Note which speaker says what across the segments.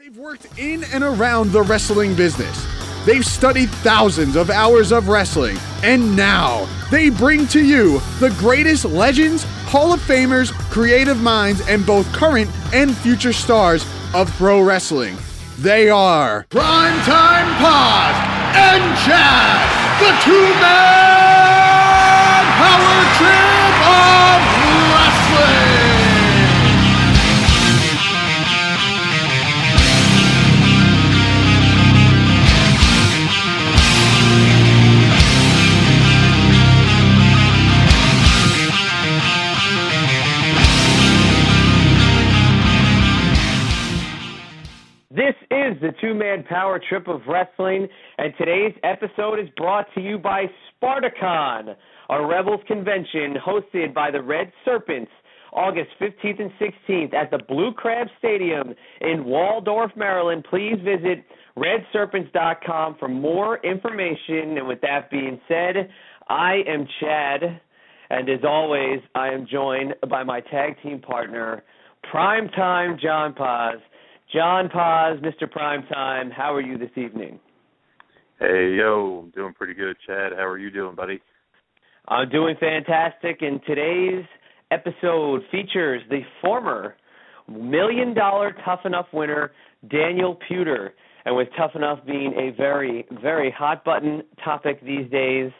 Speaker 1: They've worked in and around the wrestling business. They've studied thousands of hours of wrestling, and now they bring to you the greatest legends, Hall of Famers, creative minds, and both current and future stars of pro wrestling. They are Primetime Pod and Chad, the two man power trip
Speaker 2: is the two man power trip of wrestling, and today's episode is brought to you by Spartacon, a Rebels convention hosted by the Red Serpents August 15th and 16th at the Blue Crab Stadium in Waldorf, Maryland. Please visit redserpents.com for more information. And with that being said, I am Chad, and as always, I am joined by my tag team partner, Primetime John Paz. John Paz, Mr. Primetime, how are you this evening?
Speaker 3: Hey, yo, I'm doing pretty good, Chad. How are you doing, buddy?
Speaker 2: I'm doing fantastic, and today's episode features the former million dollar Tough Enough winner, Daniel Puder. And with Tough Enough being a very, very hot button topic these days,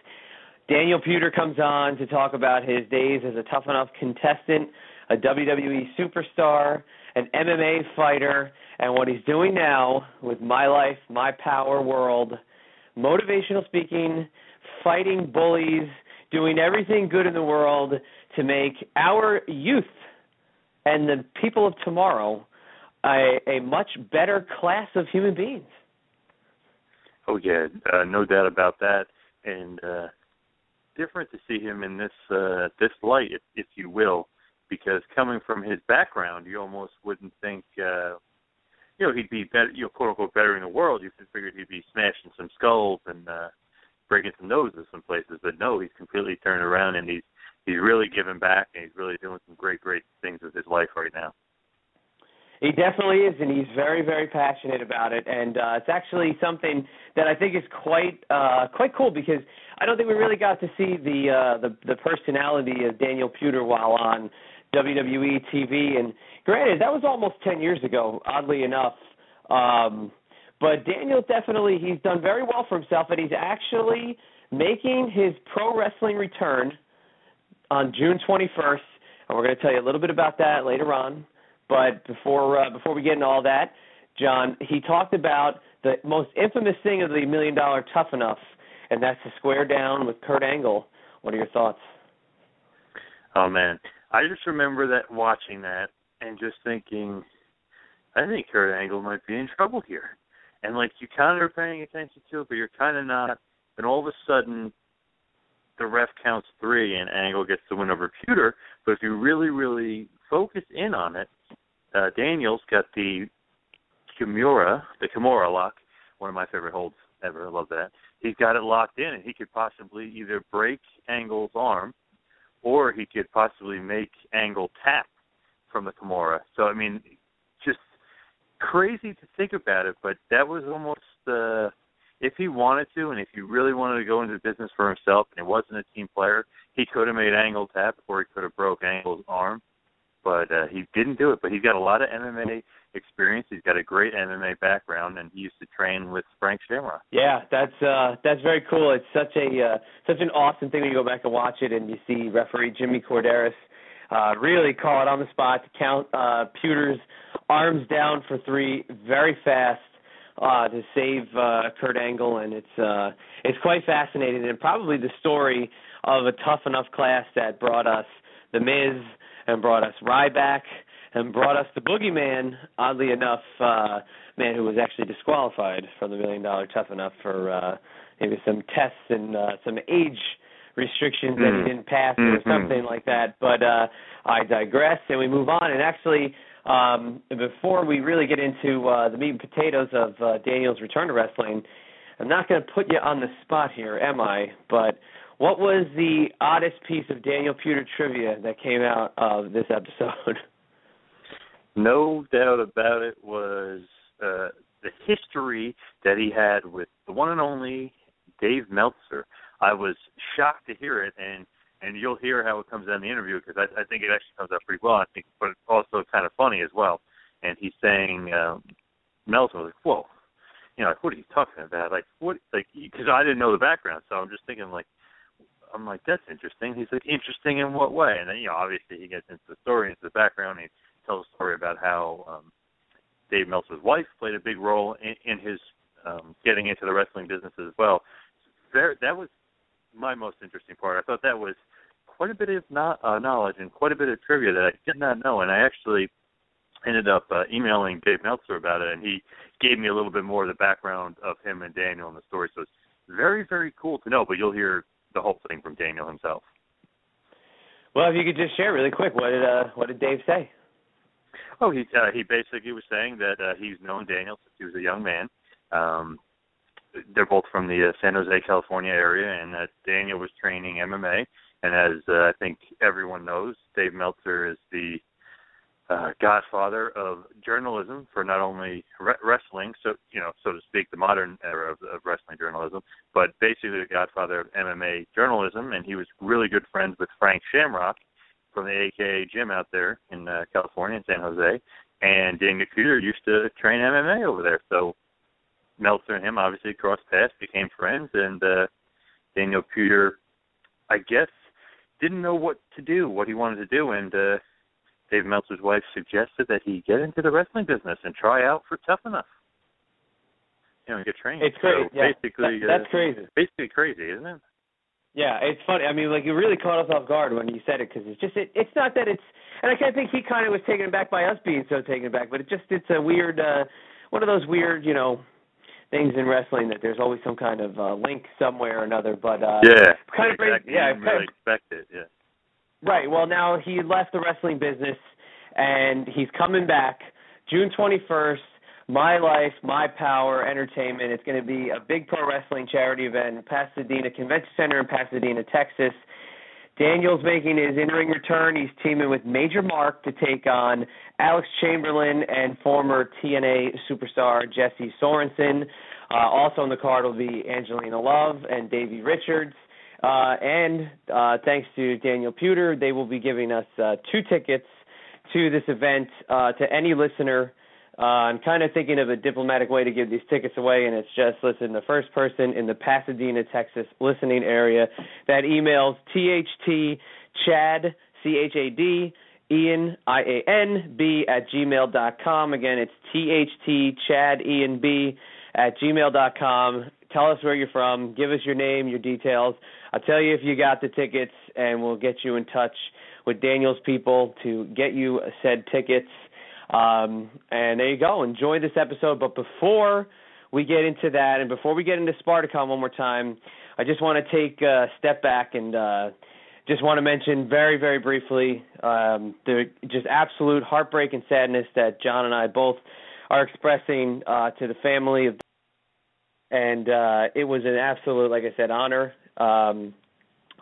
Speaker 2: Daniel Puder comes on to talk about his days as a Tough Enough contestant, a WWE superstar, an MMA fighter, and what he's doing now with My Life, My Power World, motivational speaking, fighting bullies, doing everything good in the world to make our youth and the people of tomorrow a, a much better class of human beings.
Speaker 3: Oh yeah, uh, no doubt about that, and uh, different to see him in this uh, this light, if, if you will, because coming from his background, you almost wouldn't think, uh, you know, he'd be better, you know, quote unquote, better in the world. You figured he'd be smashing some skulls and uh, breaking some noses in some places, but no, he's completely turned around and he's he's really giving back and he's really doing some great, great things with his life right now.
Speaker 2: He definitely is, and he's very, very passionate about it. And uh, it's actually something that I think is quite, uh, quite cool because I don't think we really got to see the uh, the, the personality of Daniel Puder while on WWE TV. And granted, that was almost ten years ago. Oddly enough, um, but Daniel definitely he's done very well for himself, and he's actually making his pro wrestling return on June 21st. And we're going to tell you a little bit about that later on. But before uh, before we get into all that, John, he talked about the most infamous thing of the Million Dollar Tough Enough, and that's the square down with Kurt Angle. What are your thoughts?
Speaker 3: Oh man, I just remember that watching that and just thinking, I think Kurt Angle might be in trouble here, and like you kind of are paying attention to it, but you're kind of not. And all of a sudden, the ref counts three, and Angle gets the win over Puder. But if you really, really focus in on it, uh, Daniels got the Kimura, the Kimura lock, one of my favorite holds ever. I love that. He's got it locked in, and he could possibly either break Angle's arm, or he could possibly make Angle tap from the Kimura. So I mean, just crazy to think about it, but that was almost uh, if he wanted to, and if he really wanted to go into business for himself, and he wasn't a team player, he could have made Angle tap, or he could have broke Angle's arm but uh, he didn't do it. But he's got a lot of MMA experience. He's got a great MMA background, and he used to train with Frank Shamrock.
Speaker 2: Yeah, that's uh, that's very cool. It's such a uh, such an awesome thing when you go back and watch it, and you see referee Jimmy Korderas uh, really call it on the spot to count uh, Puder's arms down for three very fast. Uh, to save uh, Kurt Angle, and it's uh, it's quite fascinating, and probably the story of a tough enough class that brought us the Miz, and brought us Ryback and brought us the Boogeyman. Oddly enough, uh, man who was actually disqualified from the Million Dollar Tough Enough for uh, maybe some tests and uh, some age restrictions mm. that he didn't pass or
Speaker 3: mm-hmm.
Speaker 2: something like that. But uh, I digress, and we move on. And actually, um, before we really get into uh, the meat and potatoes of uh, Daniel's return to wrestling, I'm not going to put you on the spot here, am I? But what was the oddest piece of Daniel Puder trivia that came out of this episode?
Speaker 3: No doubt about it was uh, the history that he had with the one and only Dave Meltzer. I was shocked to hear it, and and you'll hear how it comes out in the interview because I, I think it actually comes out pretty well. I think, but it's also kind of funny as well. And he's saying, um, Meltzer was like, "Whoa, you know, like what are you talking about? Like what? Like because I didn't know the background, so I'm just thinking like." I'm like, that's interesting. He's like, interesting in what way? And then, you know, obviously he gets into the story, into the background. He tells a story about how um, Dave Meltzer's wife played a big role in, in his um, getting into the wrestling business as well. There, that was my most interesting part. I thought that was quite a bit of not, uh, knowledge and quite a bit of trivia that I did not know, and I actually ended up uh, emailing Dave Meltzer about it, and he gave me a little bit more of the background of him and Daniel in the story. So it's very, very cool to know. But you'll hear the whole thing from Daniel himself.
Speaker 2: Well, if you could just share really quick, what did uh, what did Dave say?
Speaker 3: Oh, he uh, he basically was saying that uh, he's known Daniel since he was a young man. Um, they're both from the uh, San Jose, California area, and that Daniel was training MMA. And as uh, I think everyone knows, Dave Meltzer is the uh, godfather of journalism for not only re- wrestling, so you know, so to speak, the modern era of, of wrestling journalism, but basically the godfather of MMA journalism. And he was really good friends with Frank Shamrock from the AKA gym out there in uh, California, in San Jose. And Daniel Puder used to train MMA over there, so Meltzer and him obviously crossed paths, became friends, and uh, Daniel Puder, I guess, didn't know what to do, what he wanted to do, and uh, Dave Meltzer's wife suggested that he get into the wrestling business and try out for Tough Enough. You know, get trained.
Speaker 2: It's crazy.
Speaker 3: So
Speaker 2: yeah.
Speaker 3: basically,
Speaker 2: that, that's
Speaker 3: uh,
Speaker 2: crazy.
Speaker 3: Basically crazy, isn't it?
Speaker 2: Yeah, it's funny. I mean, like it really caught us off guard when you said it because it's just it, it's not that it's and I kind of think he kind of was taken aback by us being so taken aback, but it just it's a weird uh one of those weird you know things in wrestling that there's always some kind of uh link somewhere or another. But uh
Speaker 3: Yeah.
Speaker 2: kind of
Speaker 3: exactly.
Speaker 2: yeah,
Speaker 3: You
Speaker 2: kind
Speaker 3: really
Speaker 2: of,
Speaker 3: expect it. Yeah.
Speaker 2: Right. Well, now he left the wrestling business and he's coming back June 21st. My Life, My Power Entertainment. It's going to be a big pro wrestling charity event in Pasadena Convention Center in Pasadena, Texas. Daniel's making his in-ring return. He's teaming with Major Mark to take on Alex Chamberlain and former TNA superstar Jesse Sorensen. Uh, also on the card will be Angelina Love and Davey Richards. Uh, and uh, thanks to Daniel Puder, they will be giving us uh, two tickets to this event uh, to any listener. Uh, I'm kind of thinking of a diplomatic way to give these tickets away, and it's just listen, the first person in the Pasadena, Texas listening area that emails THT Chad, C H A D, Ian, I A N, B at gmail dot com. Again, it's THT Chad, Ian, B at gmail dot com. Tell us where you're from. Give us your name, your details. I'll tell you if you got the tickets, and we'll get you in touch with Daniel's people to get you said tickets. Um, and there you go. Enjoy this episode. But before we get into that, and before we get into Spartacon one more time, I just want to take a step back and uh, just want to mention very, very briefly um, the just absolute heartbreak and sadness that John and I both are expressing uh, to the family of. And uh, it was an absolute, like I said, honor. Um,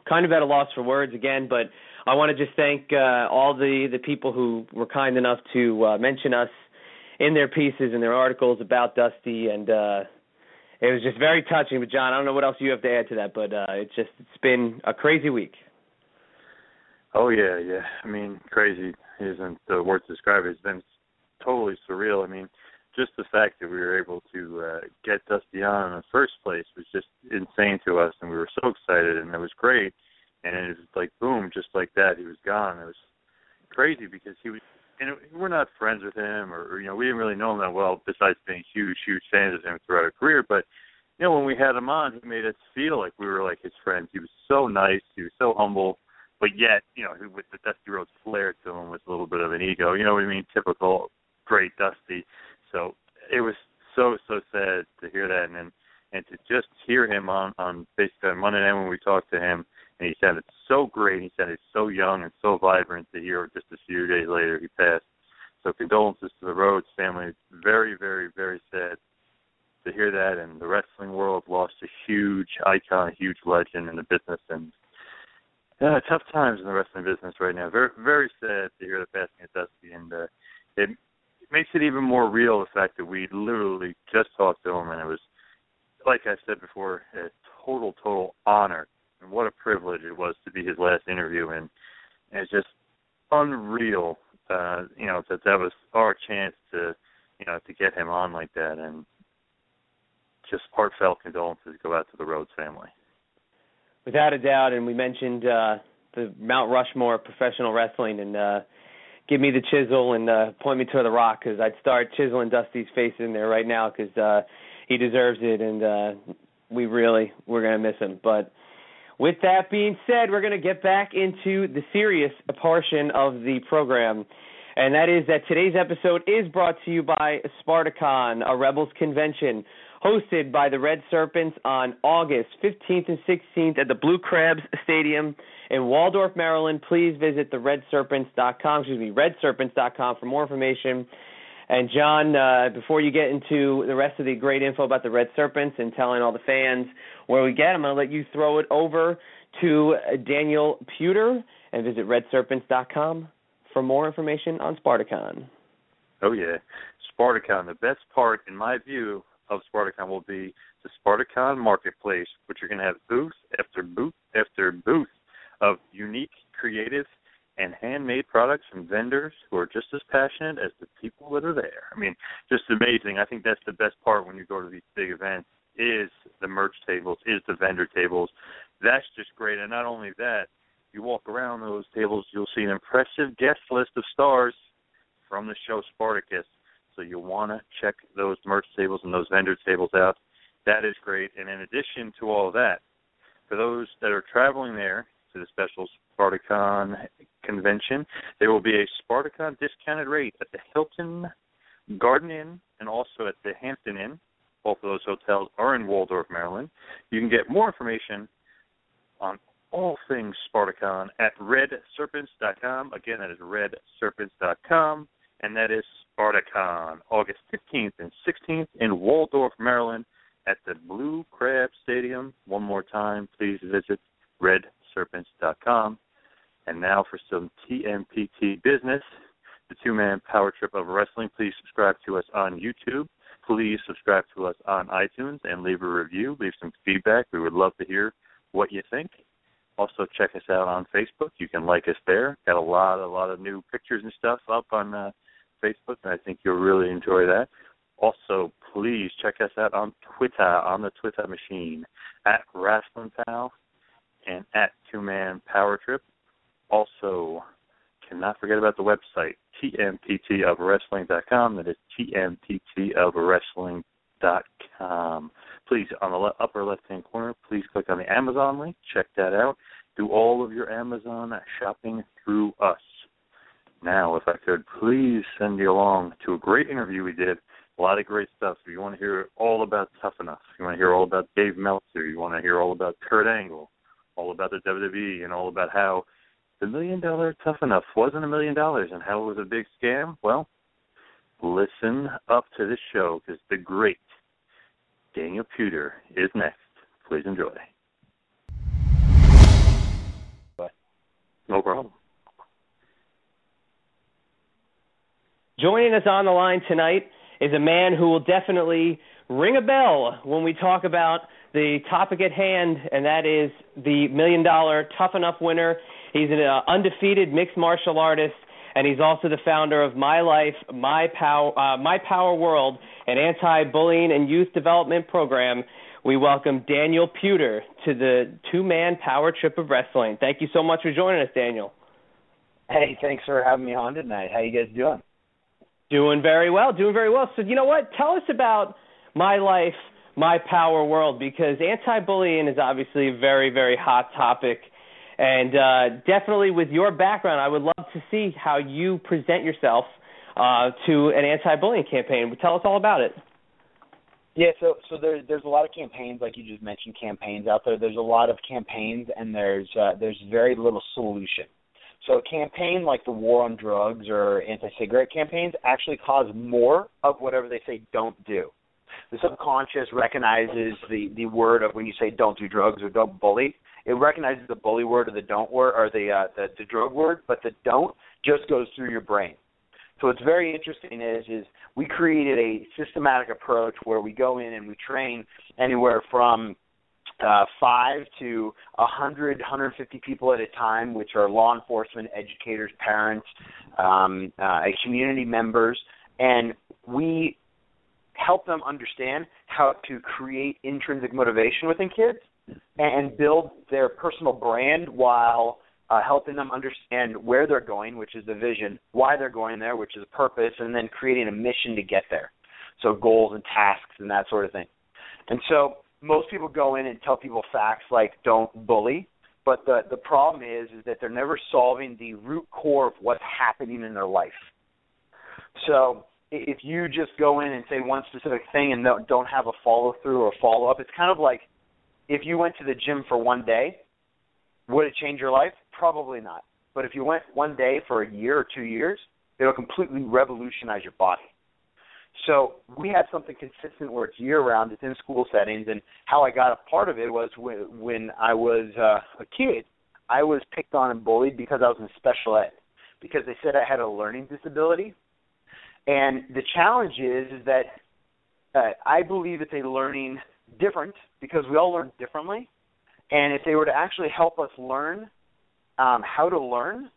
Speaker 2: kind of at a loss for words again, but I want to just thank uh, all the the people who were kind enough to uh, mention us in their pieces and their articles about Dusty, and uh, it was just very touching. But John, I don't know what else you have to add to that, but uh, it's just it's been a crazy week.
Speaker 3: Oh yeah, yeah. I mean, crazy isn't the word to describe it. It's been totally surreal. I mean, just the fact that we were able to uh, get Dusty on in the first place was just insane to us, and we were so excited, and it was great. And it was like boom, just like that, he was gone. It was crazy because he was, and we're not friends with him, or, or you know, we didn't really know him that well, besides being huge, huge fans of him throughout our career. But you know, when we had him on, he made us feel like we were like his friends. He was so nice, he was so humble, but yet, you know, with the Dusty Rhodes flair to him was a little bit of an ego. You know what I mean? Typical great Dusty. So it was so so sad to hear that, and then and to just hear him on on basically on Monday night when we talked to him, and he sounded so great. He sounded so young and so vibrant to hear just a few days later he passed. So condolences to the Rhodes family. Very very very sad to hear that, and the wrestling world lost a huge icon, a huge legend in the business, and yeah, tough times in the wrestling business right now. Very very sad to hear the passing of Dusty, and uh, it makes it even more real the fact that we literally just talked to him, and it was, like I said before, a total, total honor, and what a privilege it was to be his last interview, and, it's just unreal, uh, you know, that that was our chance to, you know, to get him on like that, and just heartfelt condolences go out to the Rhodes family.
Speaker 2: Without a doubt, and we mentioned uh, the Mount Rushmore professional wrestling, and uh, give me the chisel and uh, point me to the rock because I'd start chiseling Dusty's face in there right now because uh, he deserves it, and uh, we really we're gonna miss him. But with that being said, we're gonna get back into the serious portion of the program. And that is that today's episode is brought to you by Spartacon, a Rebels convention hosted by the Red Serpents on August 15th and 16th at the Blue Crabs Stadium in Waldorf, Maryland. Please visit the redserpents.com, excuse me, redserpents.com for more information. And John, uh, before you get into the rest of the great info about the Red Serpents and telling all the fans where we get, I'm going to let you throw it over to Daniel Puder and visit redserpents.com for more information on Spartacon.
Speaker 3: Oh yeah, Spartacon. The best part, in my view, of Spartacon will be the Spartacon Marketplace, which you're going to have booth after booth after booth of unique, creative, and handmade products from vendors who are just as passionate as the people that are there. I mean, just amazing. I think that's the best part when you go to these big events is the merch tables, is the vendor tables. That's just great. And not only that, you walk around those tables, you'll see an impressive guest list of stars from the show Spartacus. So you'll want to check those merch tables and those vendor tables out. That is great. And in addition to all that, for those that are traveling there to the special Spartacon convention, there will be a Spartacon discounted rate at the Hilton Garden Inn and also at the Hampton Inn. Both of those hotels are in Waldorf, Maryland. You can get more information on all things Spartacon at redserpents.com. Again, that is redserpents.com and that is Spartacon, August 15th and 16th in Waldorf, Maryland, at the Blue Crab Stadium. One more time, please visit redserpents.com. And now for some TMPT business, the two man power trip of wrestling. Please subscribe to us on YouTube. Please subscribe to us on iTunes and leave a review. Leave some feedback. We would love to hear what you think. Also, check us out on Facebook. You can like us there. Got a lot, a lot of new pictures and stuff up on uh, Facebook, and I think you'll really enjoy that. Also, please check us out on Twitter, on the Twitter machine, at Wrestling Pal and at Two Man Power Trip. Also, cannot forget about the website, tmptofwrestling.com. That is tmptofwrestling.com. Please, on the upper left-hand corner, please click on the Amazon link. Check that out. Do all of your Amazon shopping through us. Now, if I could please send you along to a great interview we did, a lot of great stuff. If you want to hear all about Tough Enough, you want to hear all about Dave Meltzer, you want to hear all about Kurt Angle, all about the WWE, and all about how the million dollar Tough Enough wasn't a million dollars and how it was a big scam, well, listen up to this show because the great Daniel Puder is next. Please enjoy. No problem.
Speaker 2: Joining us on the line tonight is a man who will definitely ring a bell when we talk about the topic at hand, and that is the million dollar Tough Enough winner. He's an uh, undefeated mixed martial artist, and he's also the founder of My Life, My Power, uh, My Power World, an anti-bullying and youth development program. We welcome Daniel Puder to the two-man power trip of wrestling. Thank you so much for joining us, Daniel.
Speaker 4: Hey, thanks for having me on tonight. How you guys doing?
Speaker 2: Doing very well, doing very well. So, you know what? Tell us about my life, my power world, because anti-bullying is obviously a very, very hot topic, and uh, definitely with your background, I would love to see how you present yourself uh, to an anti-bullying campaign. Tell us all about it.
Speaker 4: Yeah, so so there's there's a lot of campaigns, like you just mentioned, campaigns out there. There's a lot of campaigns, and there's uh, there's very little solution. So a campaign like the war on drugs or anti-cigarette campaigns actually cause more of whatever they say don't do. The subconscious recognizes the the word of when you say don't do drugs or don't bully. It recognizes the bully word or the don't word or the uh, the, the drug word, but the don't just goes through your brain. So what's very interesting is is we created a systematic approach where we go in and we train anywhere from uh, five to a hundred, hundred fifty people at a time, which are law enforcement, educators, parents, um, uh, community members, and we help them understand how to create intrinsic motivation within kids and build their personal brand while uh, helping them understand where they're going, which is the vision, why they're going there, which is a purpose, and then creating a mission to get there. So goals and tasks and that sort of thing. And so most people go in and tell people facts like don't bully, but the the problem is is that they're never solving the root core of what's happening in their life. So if you just go in and say one specific thing and don't, have a follow through or follow up, it's kind of like if you went to the gym for one day, would it change your life? Probably not. But if you went one day for a year or two years, it'll completely revolutionize your body. So we had something consistent where it's year round, it's in school settings, and how I got a part of it was when, when I was uh, a kid, I was picked on and bullied because I was in special ed, because they said I had a learning disability, and the challenge is, is that uh, I believe it's a learning different because we all learn differently, and if they were to actually help us learn um, how to learn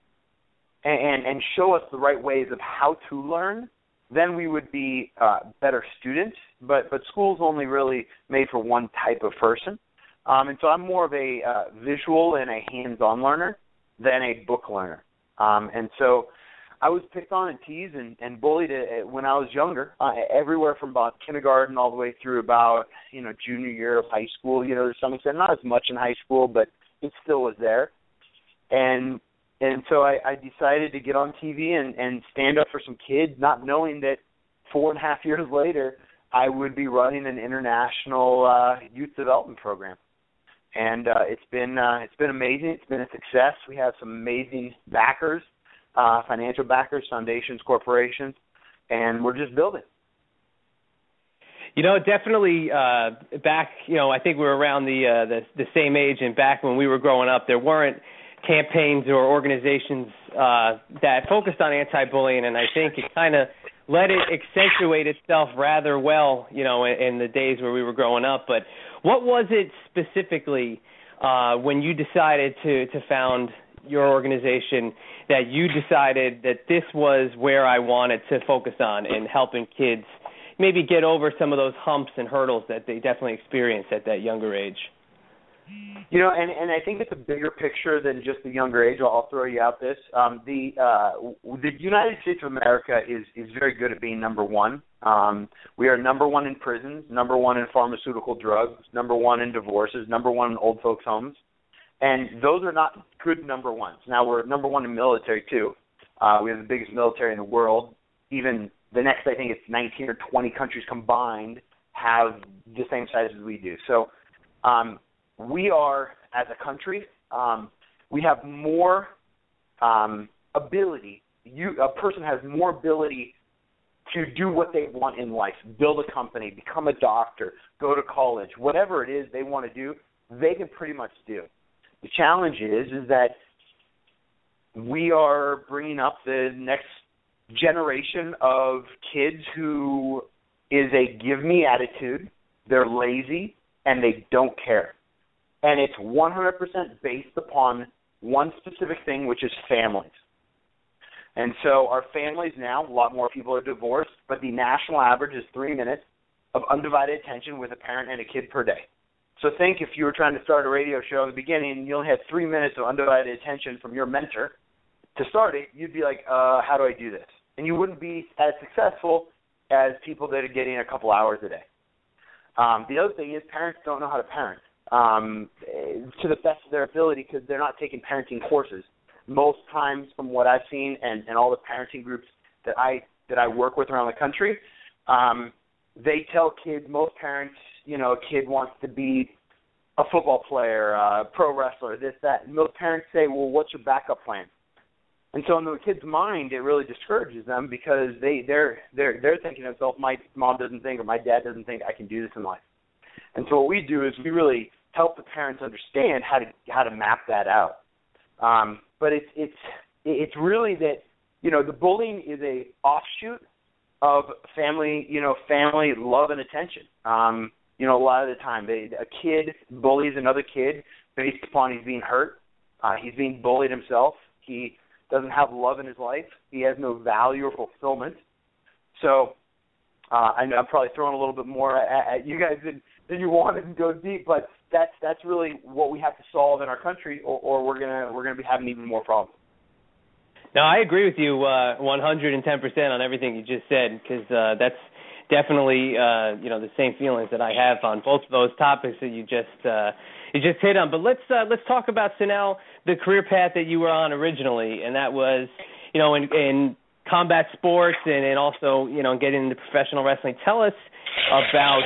Speaker 4: and, and show us the right ways of how to learn, then we would be uh, better students. But but school's only really made for one type of person, um, and so I'm more of a uh, visual and a hands-on learner than a book learner. Um, and so I was picked on and teased and, and bullied uh, when I was younger, uh, everywhere from about kindergarten all the way through about you know junior year of high school. You know, to some extent, not as much in high school, but it still was there. And and so I, I decided to get on TV and, and stand up for some kids, not knowing that four and a half years later I would be running an international uh, youth development program. And uh, it's been uh, it's been amazing. It's been a success. We have some amazing backers, uh, financial backers, foundations, corporations, and we're just building.
Speaker 2: You know, definitely uh back, you know, I think we were around the uh the the same age and back when we were growing up there weren't campaigns or organizations uh, that focused on anti-bullying, and I think it kind of let it accentuate itself rather well, you know, in, in the days where we were growing up. But what was it specifically uh, when you decided to to found your organization that you decided that this was where I wanted to focus on in helping kids maybe get over some of those humps and hurdles that they definitely experience at that younger age?
Speaker 4: You know, and and I think it's a bigger picture than just the younger age. I'll throw you out this. Um, the uh, the United States of America is is very good at being number one. Um, we are number one in prisons, number one in pharmaceutical drugs, number one in divorces, number one in old folks' homes, and those are not good number ones. Now we're number one in military too. Uh, we have the biggest military in the world. Even the next, I think it's 19 or 20 countries combined have the same size as we do. So um, we are as a country um, we have more um, ability. You a person has more ability to do what they want in life, build a company, become a doctor, go to college, whatever it is they want to do, they can pretty much do. The challenge is is that we are bringing up the next generation of kids who is a give me attitude. They're lazy and they don't care and it's 100% based upon one specific thing, which is families. And so our families now, a lot more people are divorced, but the national average is three minutes of undivided attention with a parent and a kid per day. So think if you were trying to start a radio show in the beginning and you only had three minutes of undivided attention from your mentor to start it, you'd be like, uh, how do I do this? And you wouldn't be as successful as people that are getting a couple hours a day. Um, the other thing is parents don't know how to parent um, to the best of their ability because they're not taking parenting courses. Most times, from what I've seen, and, and all the parenting groups that I that I work with around the country, um, they tell kids. Most parents, you know, a kid wants to be a football player, a pro wrestler, this, that. And most parents say, "Well, what's your backup plan?" And so in the kid's mind, it really discourages them because they they're they're they're thinking to themselves, "My mom doesn't think or my dad doesn't think I can do this in life." And so what we do is we really help the parents understand how to how to map that out. Um, but it's it's it's really that you know, the bullying is a offshoot of family, you know, family love and attention. Um, you know, a lot of the time, they, a kid bullies another kid based upon he's being hurt. Uh, he's being bullied himself. He doesn't have love in his life. He has no value or fulfillment. So, uh, I know I'm probably throwing a little bit more at, at you guys than, than you wanted and go deep, but that's that's really what we have to solve in our country, or, or we're gonna we're gonna be having even more problems.
Speaker 2: No, I agree with you uh, 110% on everything you just said because uh, that's definitely uh, you know the same feelings that I have on both of those topics that you just uh, you just hit on. But let's uh, let's talk about Sunel, the career path that you were on originally, and that was you know in, in combat sports and, and also you know getting into professional wrestling. Tell us about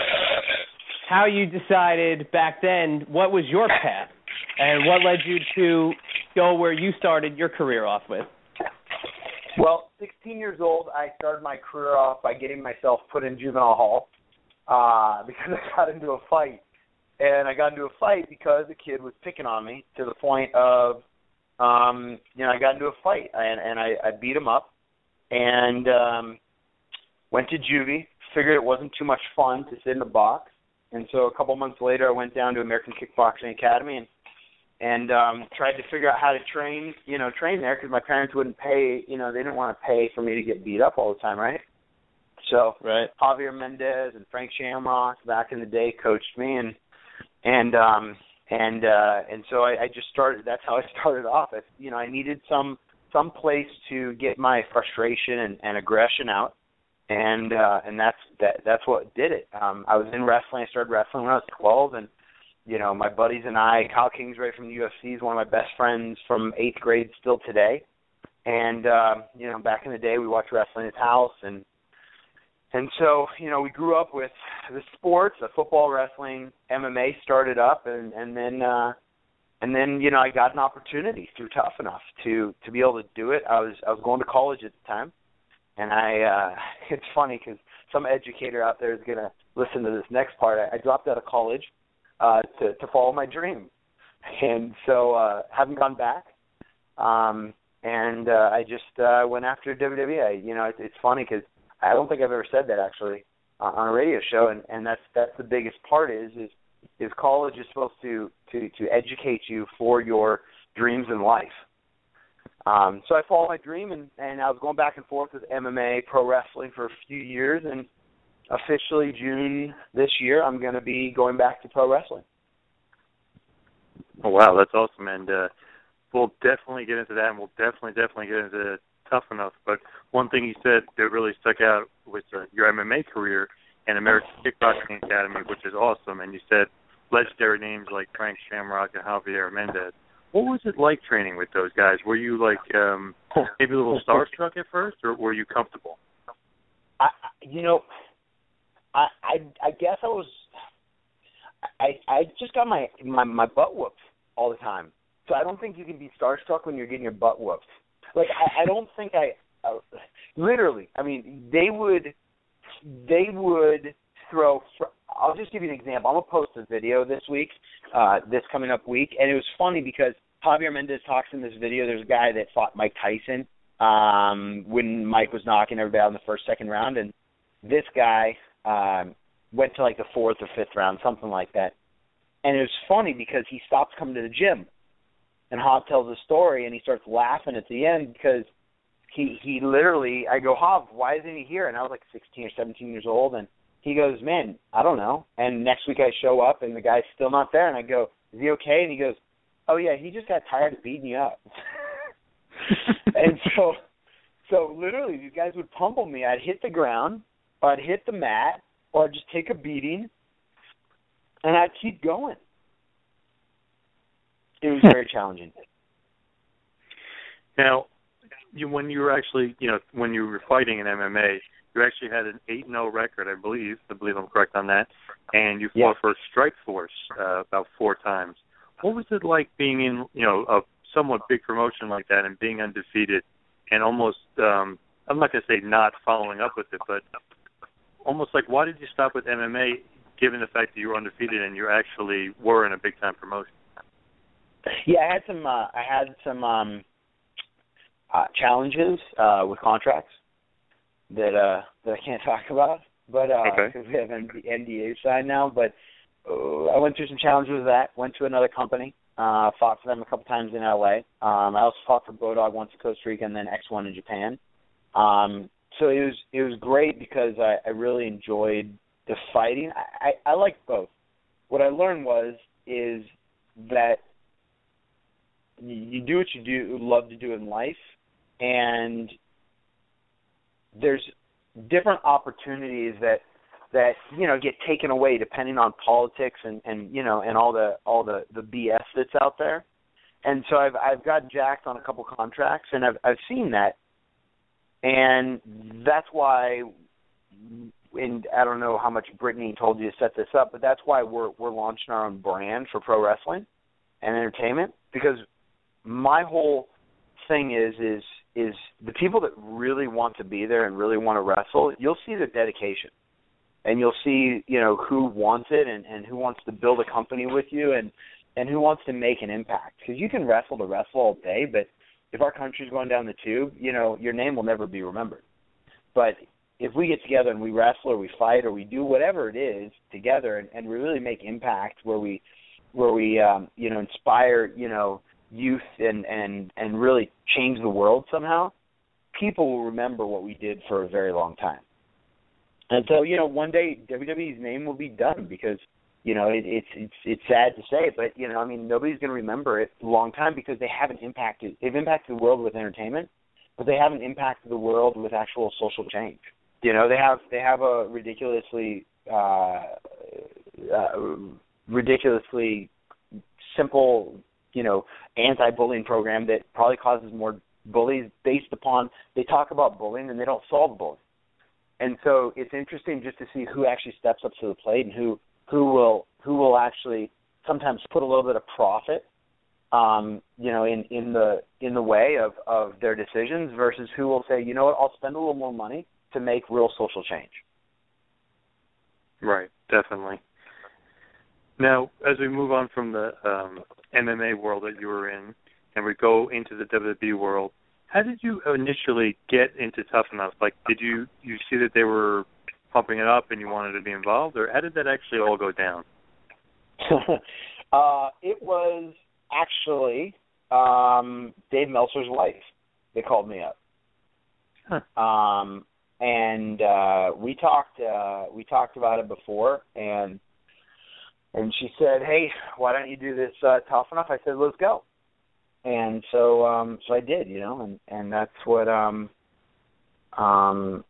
Speaker 2: how you decided back then what was your path and what led you to go where you started your career off with.
Speaker 4: Well, 16 years old, I started my career off by getting myself put in juvenile hall uh, because I got into a fight. And I got into a fight because a kid was picking on me to the point of, um, you know, I got into a fight and, and I, I beat him up and um, went to juvie. Figured it wasn't too much fun to sit in a box, and so a couple months later, I went down to American Kickboxing Academy and and um tried to figure out how to train you know train there because my parents wouldn't pay you know they didn't want to pay for me to get beat up all the time right? So
Speaker 2: right.
Speaker 4: Javier mendez and frank shamrock back in the day coached me and and um and uh and so i i just started that's how i started off. I, you know i needed some some place to get my frustration and, and aggression out and uh and that's that that's what did it. Um i was in wrestling i started wrestling when i was twelve and you know, my buddies and I, Kyle Kingsbury from the UFC is one of my best friends from eighth grade still today. And uh, you know, back in the day we watched wrestling at his house and and so, you know, we grew up with the sports, the football, wrestling, MMA started up and and then uh and then, you know, I got an opportunity through Tough Enough to to be able to do it. I was I was going to college at the time. And I uh it's funny cuz some educator out there is going to listen to this next part. I, I dropped out of college uh, to to follow my dream. And so uh, haven't gone back. Um, and uh, I just uh, went after WWE. You know, it, it's funny because I don't think I've ever said that actually uh, on a radio show, and and that's that's the biggest part is is is college is supposed to to to educate you for your dreams in life. Um, so I followed my dream, and and I was going back and forth with MMA, pro wrestling for a few years, and officially June this year, I'm going to be going back to pro wrestling.
Speaker 3: Oh wow, that's awesome, and uh, we'll definitely get into that, and we'll definitely definitely get into tough enough. But one thing you said that really stuck out was uh, your MMA career and American Kickboxing Academy, which is awesome. And you said legendary names like Frank Shamrock and Javier Mendez. What was it like training with those guys? Were you like um maybe a little starstruck at first, or were you comfortable?
Speaker 4: I, you know, I I I guess I was I I just got my my my butt whooped all the time. So I don't think you can be starstruck when you're getting your butt whooped. Like I I don't think I literally. I mean, they would they would throw. Fr- I'll just give you an example. I'm gonna post a video this week, uh, this coming up week, and it was funny because Javier Mendez talks in this video. There's a guy that fought Mike Tyson um, when Mike was knocking everybody out in the first second round, and this guy um, went to like the fourth or fifth round, something like that. And it was funny because he stops coming to the gym, and Hav tells the story, and he starts laughing at the end because he he literally I go Hav, why isn't he here? And I was like 16 or 17 years old, and he goes, man, I don't know. And next week I show up, and the guy's still not there, and I go, is he okay? And he goes, oh yeah, he just got tired of beating you up. and so so literally these guys would pummel me. I'd hit the ground, I'd hit the mat, or I'd just take a beating, and I'd keep going. It was very challenging.
Speaker 3: Now, you, when you were actually, you know, when you were fighting in MMA, you actually had an 8-0 record, I believe. I believe I'm correct on that. And you fought
Speaker 4: yeah.
Speaker 3: for Strike Force uh, about four times. What was it like being in, you know, a somewhat big promotion like that and being undefeated and almost, um, I'm not going to say not following up with it, but almost like why did you stop with MMA given the fact that you were undefeated and you actually were in a big time promotion?
Speaker 4: Yeah, I had some. Uh, I had some. um uh, challenges uh, with contracts that uh, that I can't talk about, but because uh, okay. we have NDA signed now. But uh, I went through some challenges with that. Went to another company. Uh, fought for them a couple times in LA. Um, I also fought for Bodog once in Costa Rica and then X1 in Japan. Um, so it was it was great because I, I really enjoyed the fighting. I, I, I like both. What I learned was is that you do what you do love to do in life and there's different opportunities that that you know get taken away depending on politics and and you know and all the all the the BS that's out there. And so I've I've got jacked on a couple contracts and I've I've seen that. And that's why and I don't know how much Brittany told you to set this up, but that's why we're we're launching our own brand for pro wrestling and entertainment because my whole thing is is is the people that really want to be there and really want to wrestle, you'll see their dedication. And you'll see, you know, who wants it and and who wants to build a company with you and and who wants to make an impact. Because you can wrestle to wrestle all day, but if our country's going down the tube, you know, your name will never be remembered. But if we get together and we wrestle or we fight or we do whatever it is together and, and we really make impact where we where we um you know inspire you know youth and and and really change the world somehow people will remember what we did for a very long time and so you know one day WWE's name will be done because you know it, it's it's it's sad to say but you know I mean nobody's going to remember it a long time because they haven't impacted they've impacted the world with entertainment but they haven't impacted the world with actual social change. You know they have they have a ridiculously uh, uh ridiculously simple you know anti-bullying program that probably causes more bullies based upon they talk about bullying and they don't solve bullying. And so it's interesting just to see who actually steps up to the plate and who who will who will actually sometimes put a little bit of profit um, you know, in, in the in the way of, of their decisions versus who will say, you know what, I'll spend a little more money to make real social change.
Speaker 3: Right, definitely. Now, as we move on from the um, MMA world that you were in, and we go into the WWE world, how did you initially get into Tough Enough? Like, did you you see that they were pumping it up and you wanted to be involved, or how did that actually all go down?
Speaker 4: uh, it was actually um, Dave Meltzer's wife. They called me up. Huh. Um, and uh we talked uh we talked about it before and and she said hey why don't you do this uh tough enough i said let's go and so um so i did you know and and that's what um um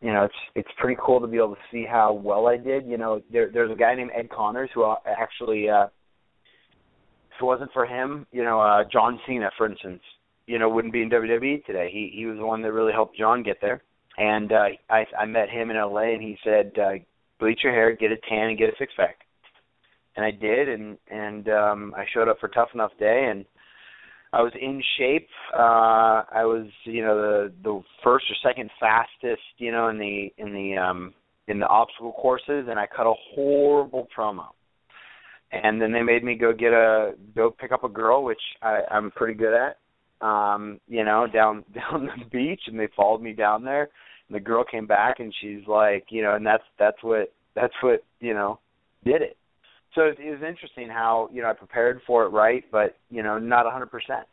Speaker 4: you know it's it's pretty cool to be able to see how well i did. You know there there's a guy named ed connors who actually uh if it wasn't for him you know uh john cena for instance you know wouldn't be in wwe today. He he was the one that really helped john get there. And uh, I, I met him in LA, and he said, uh, "Bleach your hair, get a tan, and get a six pack." And I did, and and um, I showed up for Tough Enough Day, and I was in shape. Uh, I was, you know, the the first or second fastest, you know, in the in the um, in the obstacle courses, and I cut a horrible promo. And then they made me go get a go pick up a girl, which I, I'm pretty good at um, you know, down down the beach and they followed me down there and the girl came back and she's like, you know, and that's that's what that's what, you know, did it. So it, it was interesting how, you know, I prepared for it right, but, you know, not a 100%.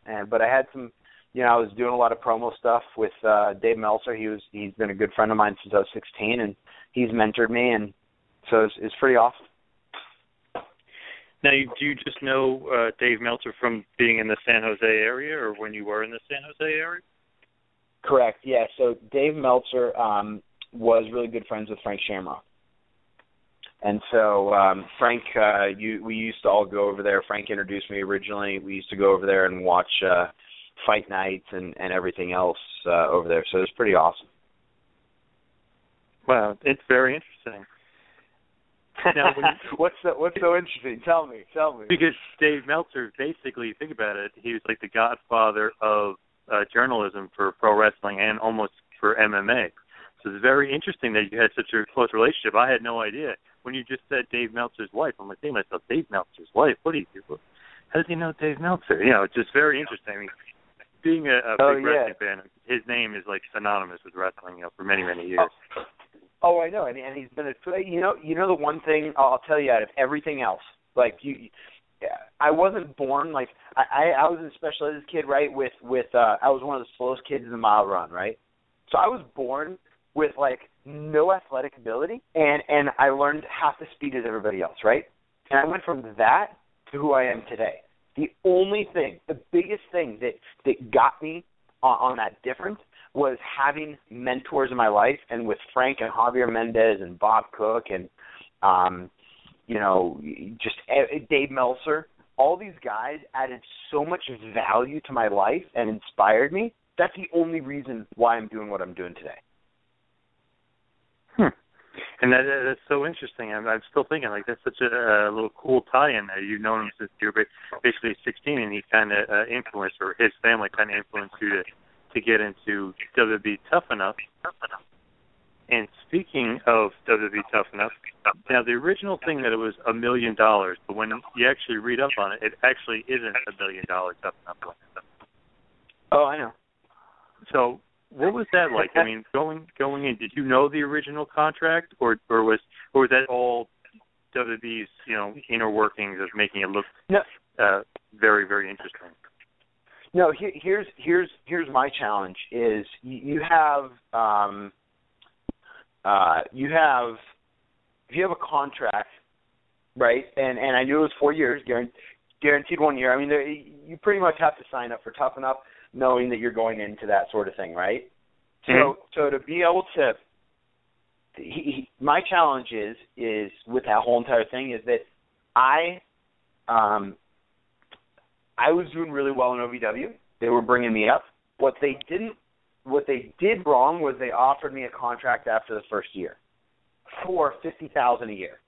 Speaker 4: And but I had some you know, I was doing a lot of promo stuff with uh Dave Meltzer. He was he's been a good friend of mine since I was 16 and he's mentored me and so it's it's pretty awesome.
Speaker 3: Now, do you just know uh, Dave Meltzer from being in the San Jose area, or when you were in the San Jose area?
Speaker 4: Correct. Yeah. So Dave Meltzer um, was really good friends with Frank Shamrock, and so um, Frank, uh, you, we used to all go over there. Frank introduced me originally. We used to go over there and watch uh, fight nights and and everything else uh, over there. So it was pretty awesome.
Speaker 3: Wow, it's very interesting.
Speaker 4: now, you, what's so, what's so interesting? Tell me, tell me.
Speaker 3: Because Dave Meltzer, basically, think about it, he was like the godfather of uh, journalism for pro wrestling and almost for MMA. So it's very interesting that you had such a close relationship. I had no idea when you just said Dave Meltzer's wife. I'm like, thinking myself, Dave Meltzer's wife. What do you do? How does he know Dave Meltzer? You know, it's just very interesting. I mean, being a, a
Speaker 4: Oh,
Speaker 3: big
Speaker 4: yeah.
Speaker 3: wrestling fan, his name is like synonymous with wrestling, you know, for many many years.
Speaker 4: Oh, I know, and, and he's been a you know you know the one thing I'll tell you out of everything else, like you, I wasn't born like I I, I was in special ed as a kid, right? With with uh I was one of the slowest kids in the mile run, right? So I was born with like no athletic ability, and and I learned half the speed as everybody else, right? And I went from that to who I am today. The only thing, the biggest thing that that got me on, on that difference was having mentors in my life, and with Frank and Javier Mendez and Bob Cook and um, you know just Dave Meltzer. All these guys added so much value to my life and inspired me. That's the only reason why I'm doing what I'm doing today.
Speaker 3: And that that- that's so interesting. I'm I'm still thinking like that's such a, uh little cool tie-in there. You've known him since you were basically 16, and he kind of uh, influenced, or his family kind of influenced you to to get into WWE Tough Enough. And speaking of WWE Tough Enough, now the original thing that it was a million dollars, but when you actually read up on it, it actually isn't a million dollar Tough Enough.
Speaker 4: Oh, I know.
Speaker 3: So what was that like? I mean, going going in, did you know the original contract, or or was or was that all WWE's you know inner workings of making it look
Speaker 4: No.
Speaker 3: uh, very very interesting?
Speaker 4: No, here, here's here's here's my challenge is you, you have um uh you have if you have a contract, right? And and I knew it was 4 years, guaranteed guaranteed 1 year. I mean, there, you pretty much have to sign up for tough enough knowing that you're going into that sort of thing, right? So
Speaker 3: Mhm.
Speaker 4: so to be able to he, he, my challenge is is with that whole entire thing is that I um I was doing really well in OVW. They were bringing me up. What they didn't, what they did wrong was they offered me a contract after the first year for fifty thousand a year.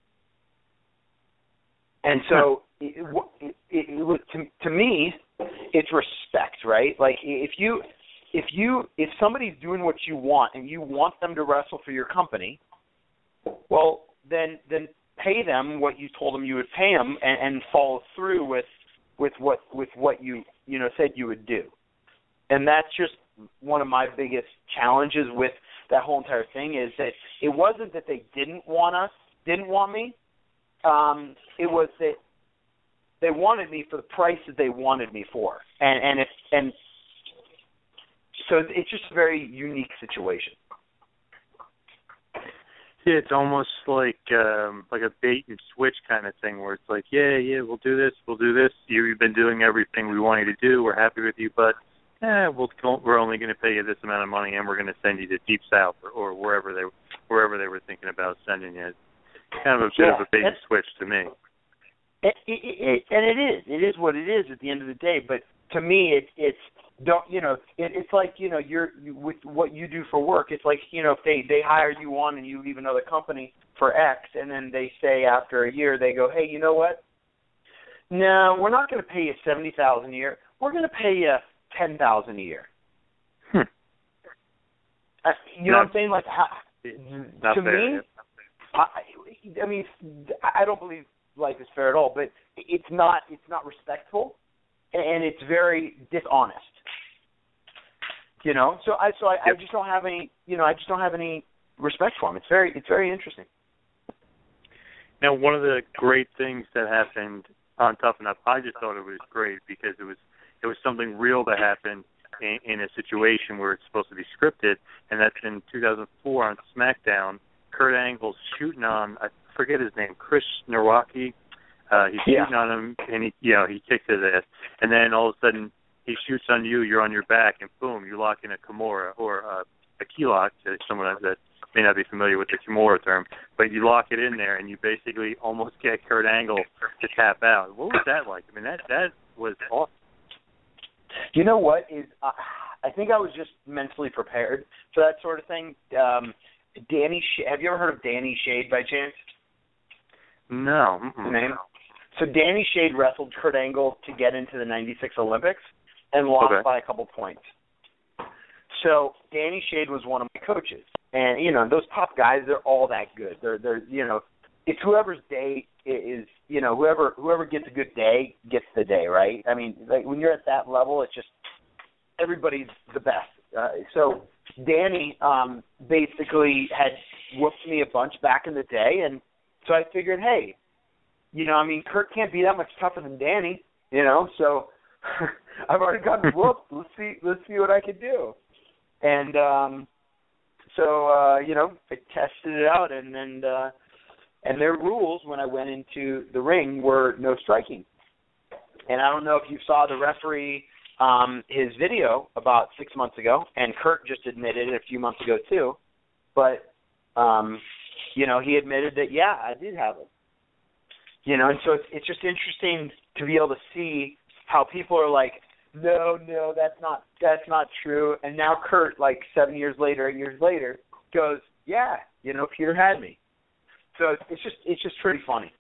Speaker 4: And so it, it, it, it was to, to me, it's respect, right? Like if you, if you, if somebody's doing what you want and you want them to wrestle for your company, well, then then pay them what you told them you would pay them and, and follow through with with what with what you you know said you would do and that's just one of my biggest challenges with that whole entire thing is that it wasn't that they didn't want us didn't want me um it was that they wanted me for the price that they wanted me for and and it and so it's just a very unique situation
Speaker 3: Yeah, it's almost like um like a bait and switch kind of thing where it's like, yeah, yeah, we'll do this, we'll do this. You, you've been doing everything we want you to do. We're happy with you, but eh, we'll we're only going to pay you this amount of money, and we're going to send you to Deep South or, or wherever they wherever they were thinking about sending you. It's kind of a bit
Speaker 4: Yeah,
Speaker 3: of a bait and switch to me.
Speaker 4: It, it, it, and it is. It is what it is at the end of the day. But to me, it, it's don't you know? It, it's like you know, you're you, with what you do for work. It's like you know, if they they hire you on and you leave another company for X, and then they say after a year they go, hey, you know what? No, we're not going to pay you seventy thousand a year. We're going to pay you ten thousand a year.
Speaker 3: Hmm.
Speaker 4: Uh, you know what I'm saying? Like, how, to
Speaker 3: fair.
Speaker 4: me. I, I mean, I don't believe life is fair at all, but it's not. It's not respectful, and it's very dishonest. You know, so I so I, I just don't have any. You know, I just don't have any respect for him. It's very it's very interesting.
Speaker 3: Now, one of the great things that happened on Tough Enough, I just thought it was great because it was it was something real that happened in, in a situation where it's supposed to be scripted, and that's in 2004 on SmackDown. Kurt Angle's shooting on I forget his name, Chris Nowacki. Uh, he's
Speaker 4: Yeah.
Speaker 3: shooting on him, and he you know he kicks his ass, and then all of a sudden he shoots on you, you're on your back, and boom, you lock in a Kimura or uh, a key lock to someone that may not be familiar with the Kimura term, but you lock it in there and you basically almost get Kurt Angle to tap out. What was that like? I mean, that that was awesome.
Speaker 4: You know what is? Uh, I think I was just mentally prepared for that sort of thing. Um, Danny, Sh- have you ever heard of Danny Shade by chance?
Speaker 3: No,
Speaker 4: name. So Danny Shade wrestled Kurt Angle to get into the '96 Olympics and lost
Speaker 3: Okay.
Speaker 4: by a couple points. So Danny Shade was one of my coaches, and you know those top guys, they're all that good. They're they're you know, it's whoever's day is you know whoever whoever gets a good day gets the day, right? I mean, like when you're at that level, it's just everybody's the best. Uh, so Danny um, basically had whooped me a bunch back in the day, and so I figured, hey, you know, I mean, Kurt can't be that much tougher than Danny, you know. So I've already gotten whooped. Let's see, let's see what I can do. And um, so uh, you know, I tested it out, and and uh, and their rules when I went into the ring were no striking. And I don't know if you saw the referee um, his video about six months ago, and Kurt just admitted it a few months ago too. But um, you know, he admitted that yeah, I did have it. You know, and so it's it's just interesting to be able to see how people are like, no, no, that's not that's not true. And now Kurt, like seven years later, eight years later, goes, yeah, you know, Puder had me. So it's just it's just pretty funny.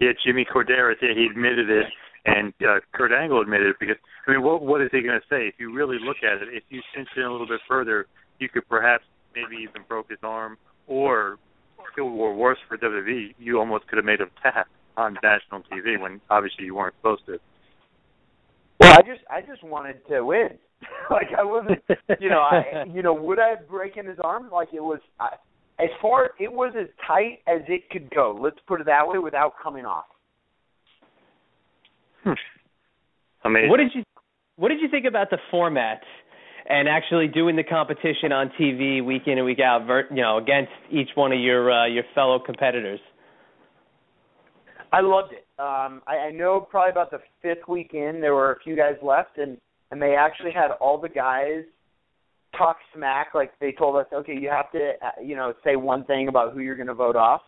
Speaker 3: Yeah, Jimmy Korderas, yeah, he admitted it, and uh, Kurt Angle admitted it because I mean, what what is he going to say? If you really look at it, if you cinch in a little bit further, you could perhaps maybe even broke his arm, or or worse for WWE, you almost could have made a tap on national TV when obviously you weren't supposed to.
Speaker 4: Well, I just I just wanted to win. like I wasn't, you know, I you know, would I have broken his arm? Like it was I, as far it was as tight as it could go. Let's put it that way, without coming off.
Speaker 3: Hmm. Amazing.
Speaker 2: What did you What did you think about the format and actually doing the competition on TV week in and week out, you know, against each one of your uh, your fellow competitors?
Speaker 4: I loved it. Um, I, I know probably about the fifth week in, there were a few guys left, and and they actually had all the guys talk smack. Like they told us, okay, you have to, uh, you know, say one thing about who you're going to vote off.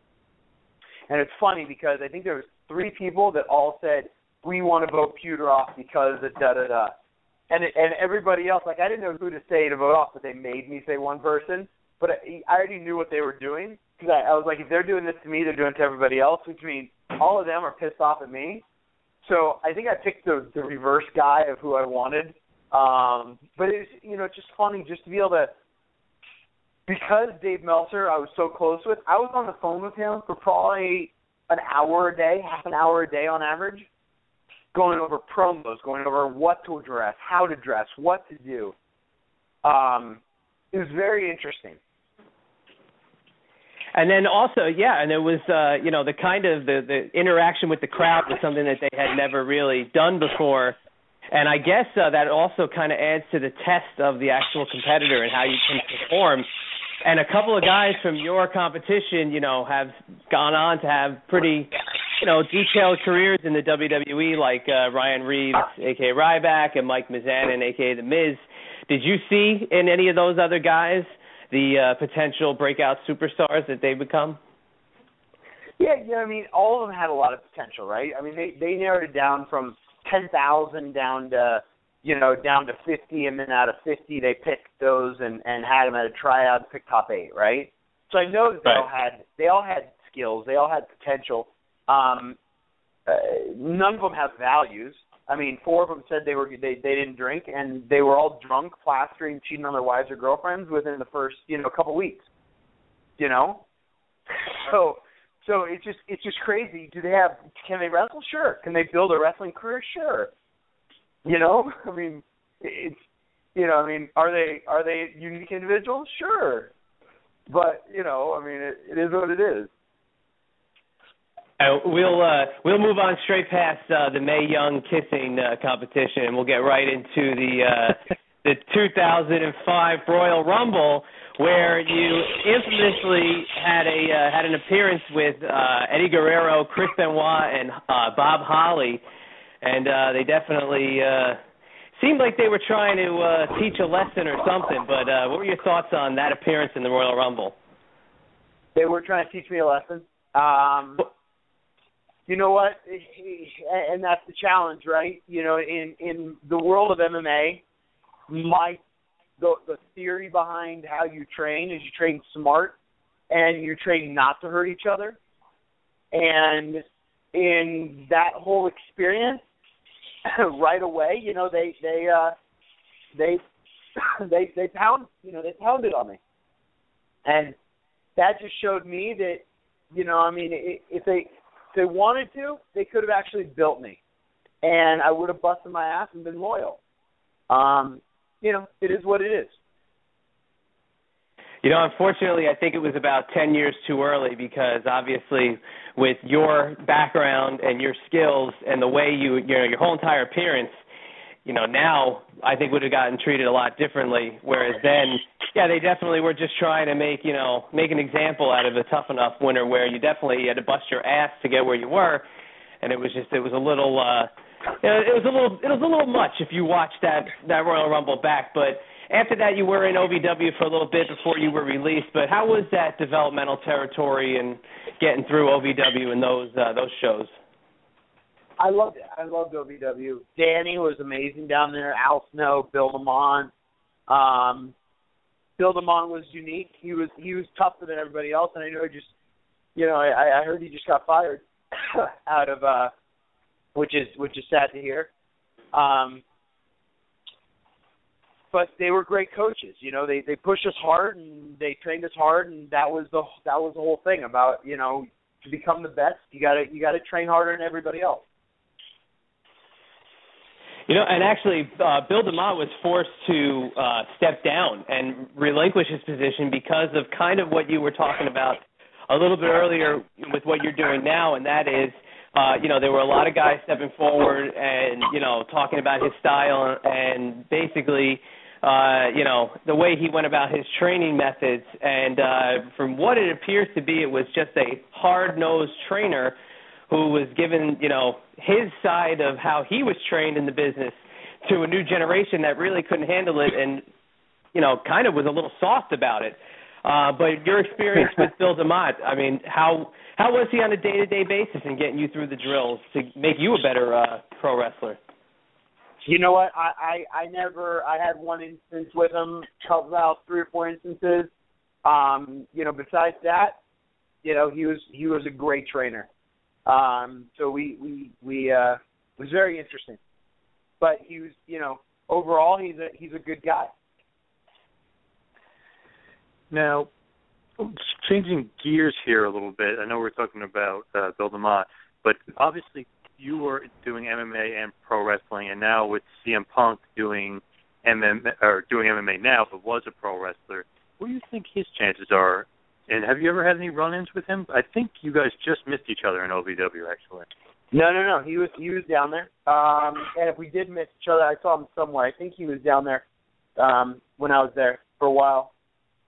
Speaker 4: And it's funny because I think there was three people that all said we want to vote Puder off because of da da da, and it, and everybody else like I didn't know who to say to vote off, but they made me say one person. But I, I already knew what they were doing because I, I was like, if they're doing this to me, they're doing it to everybody else, which means all of them are pissed off at me. So I think I picked the the reverse guy of who I wanted. Um, but it's you know it's just funny just to be able to because Dave Meltzer I was so close with. I was on the phone with him for probably an hour a day, half an hour a day on average, going over promos, going over what to address, how to dress, what to do. Um, it was very interesting.
Speaker 2: And then also, yeah, and it was uh, you know the kind of the the interaction with the crowd was something that they had never really done before, and I guess uh, that also kind of adds to the test of the actual competitor and how you can perform. And a couple of guys from your competition, you know, have gone on to have pretty, you know, detailed careers in the WWE, like uh, Ryan Reeves, aka Ryback, and Mike Mizanin, aka The Miz. Did you see in any of those other guys? the uh, potential breakout superstars that they become?
Speaker 4: Yeah, yeah. I mean, all of them had a lot of potential, right? I mean, they they narrowed it down from ten thousand down to you know down to fifty, and then out of fifty, they picked those and and had them at a tryout, pick top eight, right? So I know that they
Speaker 2: right.
Speaker 4: all had they all had skills, they all had potential. Um, uh, none of them have values. I mean, four of them said they were they they didn't drink, and they were all drunk, plastering, cheating on their wives or girlfriends within the first you know couple weeks. You know, so so it's just it's just crazy. Do they have? Can they wrestle? Sure. Can they build a wrestling career? Sure. You know, I mean, it's you know, I mean, are they are they unique individuals? Sure. But you know, I mean, it, it is what it is.
Speaker 2: Uh, we'll uh, we'll move on straight past uh, the Mae Young kissing uh, competition, and we'll get right into the uh, the 2005 Royal Rumble, where you infamously had a uh, had an appearance with uh, Eddie Guerrero, Chris Benoit, and uh, Bob Holly, and uh, they definitely uh, seemed like they were trying to uh, teach a lesson or something. But uh, what were your thoughts on that appearance in the Royal Rumble?
Speaker 4: They were trying to teach me a lesson. Um, you know what? And that's the challenge, right? You know, in in the world of MMA, my the the theory behind how you train is you train smart and you train not to hurt each other. And in that whole experience, right away, you know, they they uh they they they pound you know they pounded on me, and that just showed me that you know I mean if they they wanted to, they could have actually built me, and I would have busted my ass and been loyal. um, you know, it is what it is.
Speaker 2: You know, unfortunately, I think it was about 10 years too early because obviously, with your background and your skills and the way you, you know, your whole entire appearance, you know, now I think would have gotten treated a lot differently. Whereas then, yeah, they definitely were just trying to make, you know, make an example out of a tough enough winner where you definitely had to bust your ass to get where you were, and it was just, it was a little, uh, it was a little, it was a little much if you watched that that Royal Rumble back, but after that, you were in OVW for a little bit before you were released. But how was that developmental territory and getting through OVW and those uh, those shows?
Speaker 4: I loved it. I loved OVW. Danny was amazing down there. Al Snow, Bill DeMott. Um, Bill DeMott was unique. He was he was tougher than everybody else, and I know he just, you know, I, I heard he just got fired out of, uh, which is which is sad to hear. Um, but they were great coaches. You know, they they pushed us hard and they trained us hard, and that was the that was the whole thing about you know to become the best. You got to you got to train harder than everybody else.
Speaker 2: You know, and actually, uh, Bill DeMott was forced to uh, step down and relinquish his position because of kind of what you were talking about a little bit earlier with what you're doing now, and that is, uh, you know, there were a lot of guys stepping forward and you know talking about his style and basically uh, you know, the way he went about his training methods. And uh, from what it appears to be, it was just a hard nosed trainer who was given, you know, his side of how he was trained in the business to a new generation that really couldn't handle it and, you know, kind of was a little soft about it. Uh, but your experience with Bill DeMott, I mean, how how was he on a day to day basis in getting you through the drills to make you a better uh, pro wrestler?
Speaker 4: You know what? I, I I never. I had one instance with him. About three or four instances. Um, you know, besides that, you know, he was he was a great trainer. Um, so we we we uh, was very interesting. But he was, you know, overall he's a he's a good guy.
Speaker 3: Now, changing gears here a little bit. I know we're talking about uh, Bill DeMott, but obviously you were doing MMA and pro wrestling, and now with CM Punk doing MMA or doing MMA now, but was a pro wrestler. What do you think his chances are? And have you ever had any run-ins with him? I think you guys just missed each other in OVW, actually.
Speaker 4: No, no, no. He was he was down there. Um, and if we did miss each other, I saw him somewhere. I think he was down there um, when I was there for a while.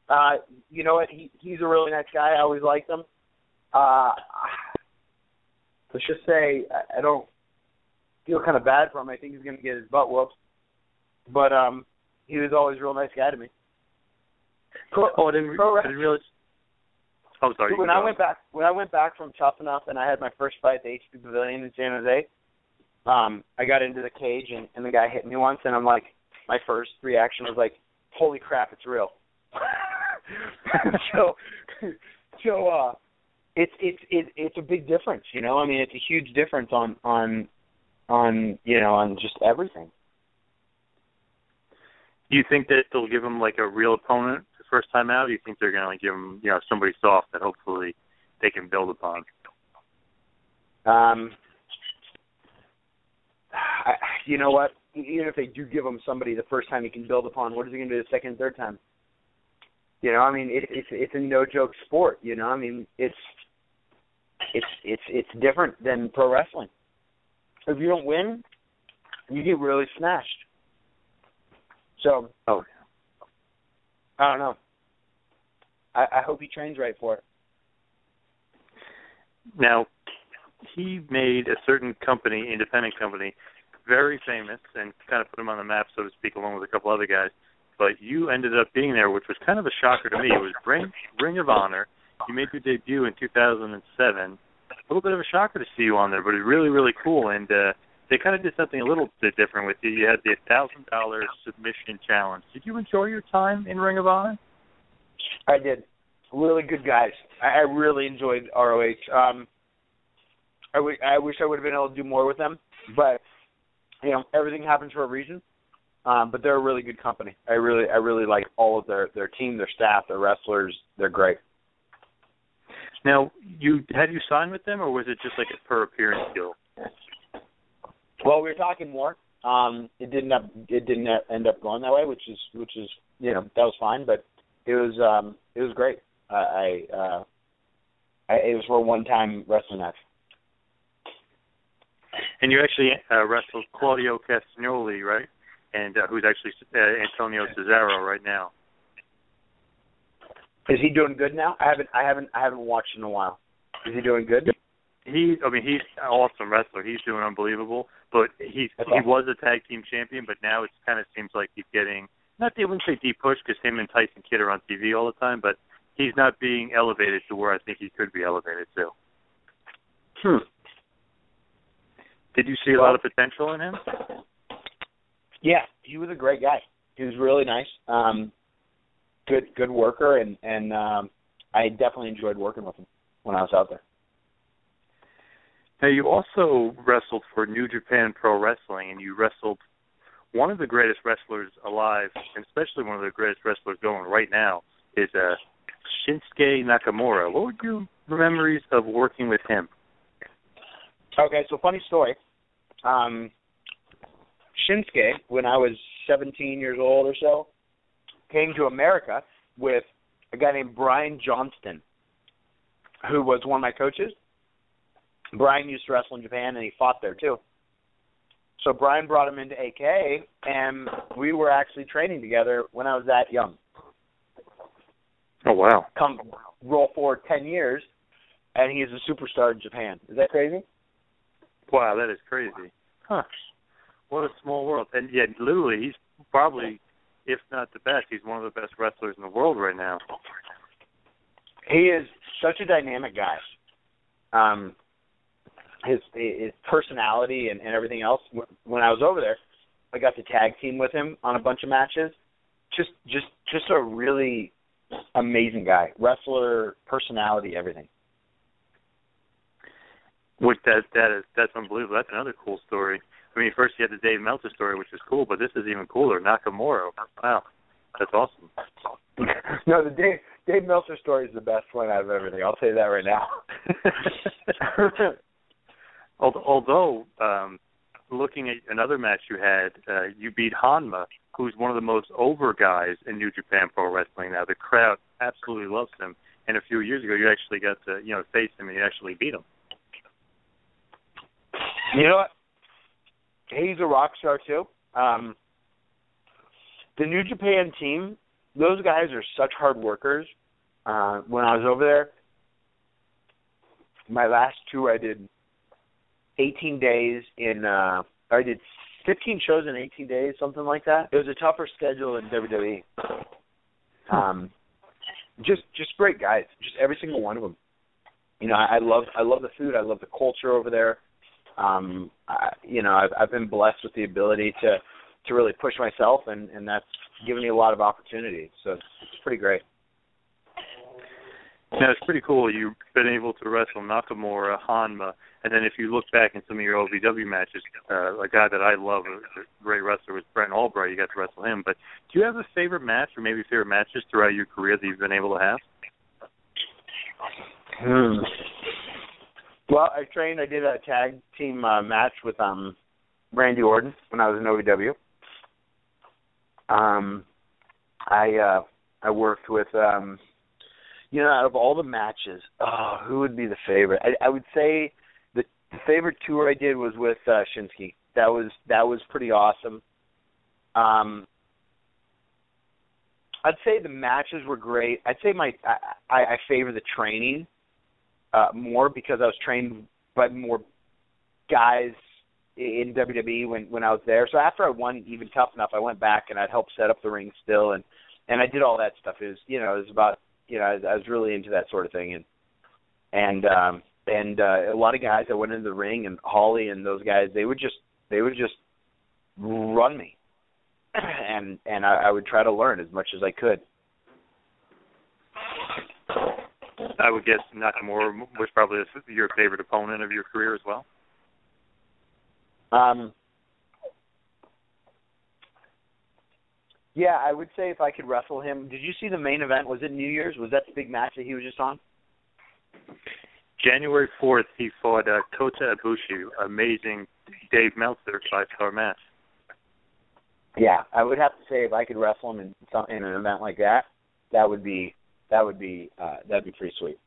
Speaker 4: Uh, you know what? He he's a really nice guy. I always liked him. Uh, let's just say I, I don't feel kind of bad for him. I think he's going to get his butt whooped. But um, he was always a real nice guy to me.
Speaker 3: Pro, oh, I didn't, pro, I didn't realize. Oh, sorry.
Speaker 4: When I went back, when I went back from Tough Enough, and I had my first fight at the HP Pavilion in San Jose, um, I got into the cage, and, and the guy hit me once, and I'm like, my first reaction was like, "Holy crap, it's real." so, so uh, it's it's it, it's a big difference, you know. I mean, it's a huge difference on on on you know on just everything.
Speaker 3: Do you think that they'll give him like a real opponent the first time out? Or do you think they're going to like give him you know somebody soft that hopefully they can build upon?
Speaker 4: Um, I, you know what? Even if they do give him somebody the first time he can build upon, what is he going to do the second and third time? You know, I mean, it, it's it's a no joke sport. You know, I mean, it's it's it's it's different than pro wrestling. If you don't win, you get really smashed. So,
Speaker 3: oh,
Speaker 4: I don't know. I, I hope he trains right for it.
Speaker 3: Now, he made a certain company, independent company, very famous and kind of put him on the map, so to speak, along with a couple other guys. But you ended up being there, which was kind of a shocker to me. It was Ring, Ring of Honor you made your debut in 2007. A little bit of a shocker to see you on there, but it's really, really cool. And uh, they kind of did something a little bit different with you. You had the thousand dollar submission challenge. Did you enjoy your time in Ring of Honor?
Speaker 4: I did. Really good guys. I, I really enjoyed ROH. Um, I, w- I wish I would have been able to do more with them, but you know everything happens for a reason. Um, but they're a really good company. I really, I really like all of their their team, their staff, their wrestlers. They're great.
Speaker 3: Now, you had you signed with them, or was it just like a per appearance deal?
Speaker 4: Well, we were talking more. Um, it didn't up, it didn't end up going that way, which is which is you know that was fine, but it was um it was great. I, I uh, I, it was for a one time wrestling match.
Speaker 3: And you actually uh, wrestled Claudio Castagnoli, right? And uh, who's actually uh, Antonio Cesaro right now.
Speaker 4: Is he doing good now? I haven't I haven't I haven't watched in a while. Is he doing good?
Speaker 3: He, I mean, he's an awesome wrestler. He's doing unbelievable. But he's That's he awesome. was a tag team champion, but now it kind of seems like he's getting not they wouldn't say deep push because him and Tyson Kidd are on TV all the time, but he's not being elevated to where I think he could be elevated to.
Speaker 4: Hmm.
Speaker 3: Did you see a lot of potential in him?
Speaker 4: Yeah, he was a great guy. He was really nice. Um good good worker and and um I definitely enjoyed working with him when I was out there.
Speaker 3: Now you also wrestled for New Japan Pro Wrestling and you wrestled one of the greatest wrestlers alive, and especially one of the greatest wrestlers going right now, is uh, Shinsuke Nakamura. What were your memories of working with him?
Speaker 4: Okay, so funny story. Um, Shinsuke, when I was 17 years old or so, came to America with a guy named Brian Johnston, who was one of my coaches. Brian used to wrestle in Japan, and he fought there too. So Brian brought him into AK, and we were actually training together when I was that young.
Speaker 3: Oh wow!
Speaker 4: Come roll forward ten years, and he's a superstar in Japan. Is that crazy?
Speaker 3: Wow, that is crazy. Huh. What a small world. And yet, literally, he's probably, if not the best, he's one of the best wrestlers in the world right now.
Speaker 4: He is such a dynamic guy. Um, his his personality and, and everything else. When I was over there, I got to tag team with him on a bunch of matches. Just just just a really amazing guy, wrestler, personality, everything.
Speaker 3: Which that that is that's unbelievable. That's another cool story. I mean, first you had the Dave Meltzer story, which is cool, but this is even cooler. Nakamura, wow, that's awesome.
Speaker 4: no, the Dave Dave Meltzer story is the best one out of everything. I'll say that right now.
Speaker 3: Although, um, looking at another match you had, uh, you beat Honma, who's one of the most over guys in New Japan Pro Wrestling now. The crowd absolutely loves him. And a few years ago, you actually got to you know face him and you actually beat him.
Speaker 4: You know what? He's a rock star too. Um, the New Japan team, those guys are such hard workers. Uh, when I was over there, my last tour I did 18 days in uh I did 15 shows in 18 days, something like that. It was a tougher schedule in WWE. Um, just just great guys, just every single one of them. You know, I, I love I love the food, I love the culture over there. Um, I, you know, I've I've been blessed with the ability to to really push myself, and and that's given me a lot of opportunities. So it's, it's pretty great.
Speaker 3: Yeah, it's pretty cool. You've been able to wrestle Nakamura, Honma, and then if you look back in some of your OVW matches, uh, a guy that I love, a great wrestler, was Brent Albright. You got to wrestle him. But do you have a favorite match, or maybe favorite matches throughout your career that you've been able to have?
Speaker 4: Hmm. Well, I trained. I did a tag team uh, match with um Randy Orton when I was in OVW. Um, I uh I worked with um you know, out of all the matches, oh, who would be the favorite? I, I would say the, the favorite tour I did was with uh, Shinsuke. That was that was pretty awesome. Um, I'd say the matches were great. I'd say my I, I, I favor the training uh, more because I was trained by more guys in WWE when when I was there. So after I won even tough enough, I went back and I'd help set up the ring still, and and I did all that stuff. It was you know it was about you know, I, I was really into that sort of thing, and and um, and uh, a lot of guys that went into the ring, and Holly and those guys, they would just they would just run me, and and I, I would try to learn as much as I could.
Speaker 3: I would guess Nakamura was probably your favorite opponent of your career as well.
Speaker 4: Um, Yeah, I would say if I could wrestle him. Did you see the main event? Was it New Year's? Was that the big match that he was just on?
Speaker 3: January fourth, he fought uh, Kota Ibushi. Amazing Dave Meltzer five star match.
Speaker 4: yeah, I would have to say if I could wrestle him in some in an event like that, that would be that would be uh that'd be pretty sweet.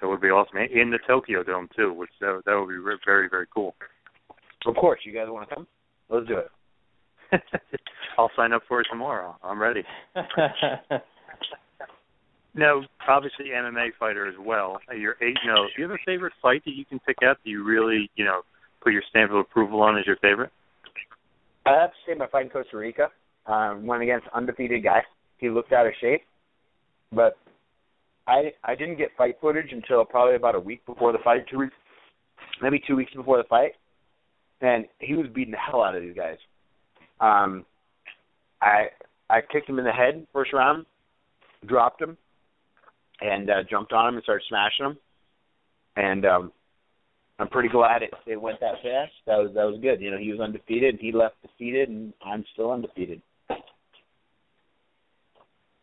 Speaker 3: That would be awesome in the Tokyo Dome too, which that, that would be very very cool.
Speaker 4: Of course, you guys want to come? Let's do it.
Speaker 3: I'll sign up for it tomorrow. I'm ready. now, obviously, MMA fighter as well. You're eight zero. Do you have a favorite fight that you can pick out? that you really, you know, put your stamp of approval on as your favorite?
Speaker 4: I have to say my fight in Costa Rica. Uh, went against undefeated guy. He looked out of shape, but I I didn't get fight footage until probably about a week before the fight, two weeks, maybe two weeks before the fight, and he was beating the hell out of these guys. Um, I I kicked him in the head first round, dropped him, and uh, jumped on him and started smashing him. And um, I'm pretty glad it it went that fast. That was that was good. You know, he was undefeated, and he left defeated, and I'm still undefeated.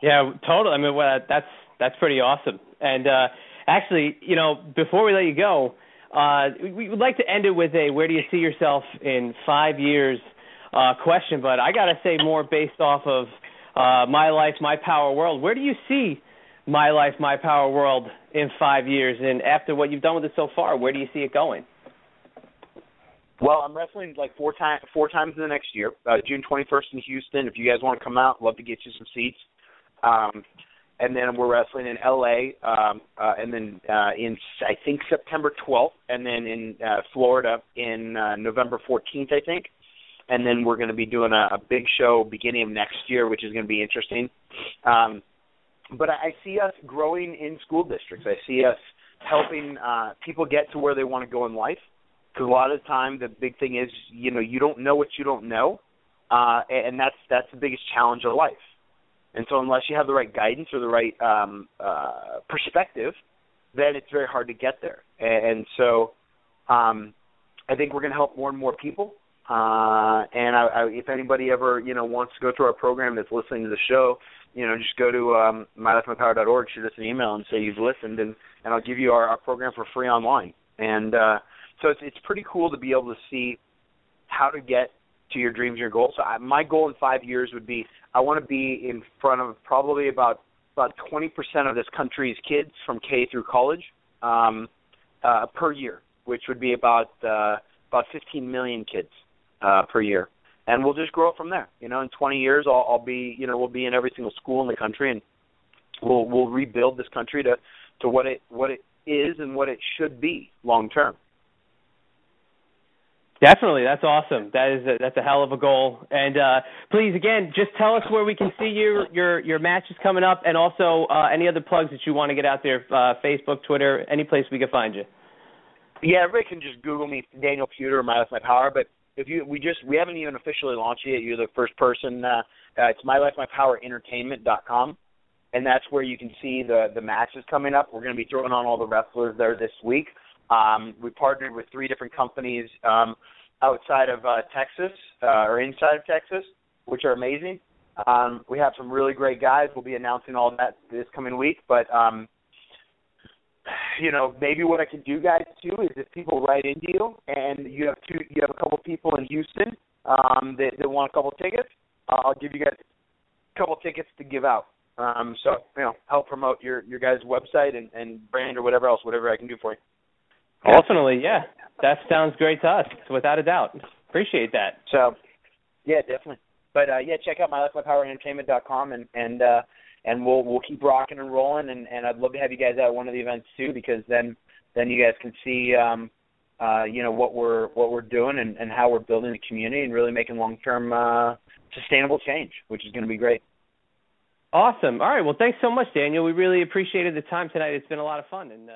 Speaker 2: Yeah, totally. I mean, well, that's that's pretty awesome. And uh actually, you know, before we let you go, uh we would like to end it with a where do you see yourself in 5 years uh question, but I got to say more based off of uh my life, my power world. Where do you see my life, my power world in 5 years and after what you've done with it so far, where do you see it going?
Speaker 4: Well, I'm wrestling like four times four times in the next year. Uh, June 21st in Houston. If you guys want to come out, love to get you some seats. Um, and then we're wrestling in LA, um, uh, and then uh, in I think September 12th, and then in uh, Florida in uh, November 14th, I think. And then we're going to be doing a, a big show beginning of next year, which is going to be interesting. Um, but I, I see us growing in school districts. I see us helping uh, people get to where they want to go in life. Because a lot of the time, the big thing is, you know, you don't know what you don't know, uh, and that's that's the biggest challenge of life and so, unless you have the right guidance or the right um, uh, perspective, then it's very hard to get there. And, and so, um, I think we're going to help more and more people. Uh, and I, I, if anybody ever, you know, wants to go through our program that's listening to the show, you know, just go to um, mylifemypower.org, shoot us an email, and say you've listened, and and I'll give you our, our program for free online. And uh, so it's it's pretty cool to be able to see how to get to your dreams, your goals. So I, my goal in five years would be I want to be in front of probably about about 20% of this country's kids from K through college um, uh, per year, which would be about uh, about 15 million kids uh, per year, and we'll just grow it from there. You know, in 20 years, I'll, I'll be you know we'll be in every single school in the country, and we'll we'll rebuild this country to to what it what it is and what it should be long term.
Speaker 2: Definitely, that's awesome. That is a, that's a hell of a goal. And uh, please, again, just tell us where we can see your your your matches coming up, and also uh, any other plugs that you want to get out there, uh, Facebook, Twitter, any place we can find you.
Speaker 4: Yeah, everybody can just Google me, Daniel Puder, My Life My Power. But if you we just we haven't even officially launched it yet. You're the first person. Uh, uh, it's My Life My Power Entertainment.com, and that's where you can see the the matches coming up. We're going to be throwing on all the wrestlers there this week. Um, we partnered with three different companies um, outside of uh, Texas uh, or inside of Texas, which are amazing. Um, we have some really great guys. We'll be announcing all that this coming week. But um, you know, maybe what I can do, guys, too, is if people write into you and you have two, you have a couple people in Houston um, that, that want a couple tickets, uh, I'll give you guys a couple tickets to give out. Um, so you know, help promote your your guys' website and, and brand or whatever else, whatever I can do for you.
Speaker 2: Ultimately, yeah, that sounds great to us, without a doubt. Appreciate that.
Speaker 4: So, yeah, definitely. But uh, yeah, check out mylifemypowerentertainment.com and and uh, and we'll we'll keep rocking and rolling and and I'd love to have you guys at one of the events too because then then you guys can see um uh you know what we're what we're doing and and how we're building the community and really making long term uh sustainable change, which is going to be great.
Speaker 2: Awesome. All right. Well, thanks so much, Daniel. We really appreciated the time tonight. It's been a lot of fun and. uh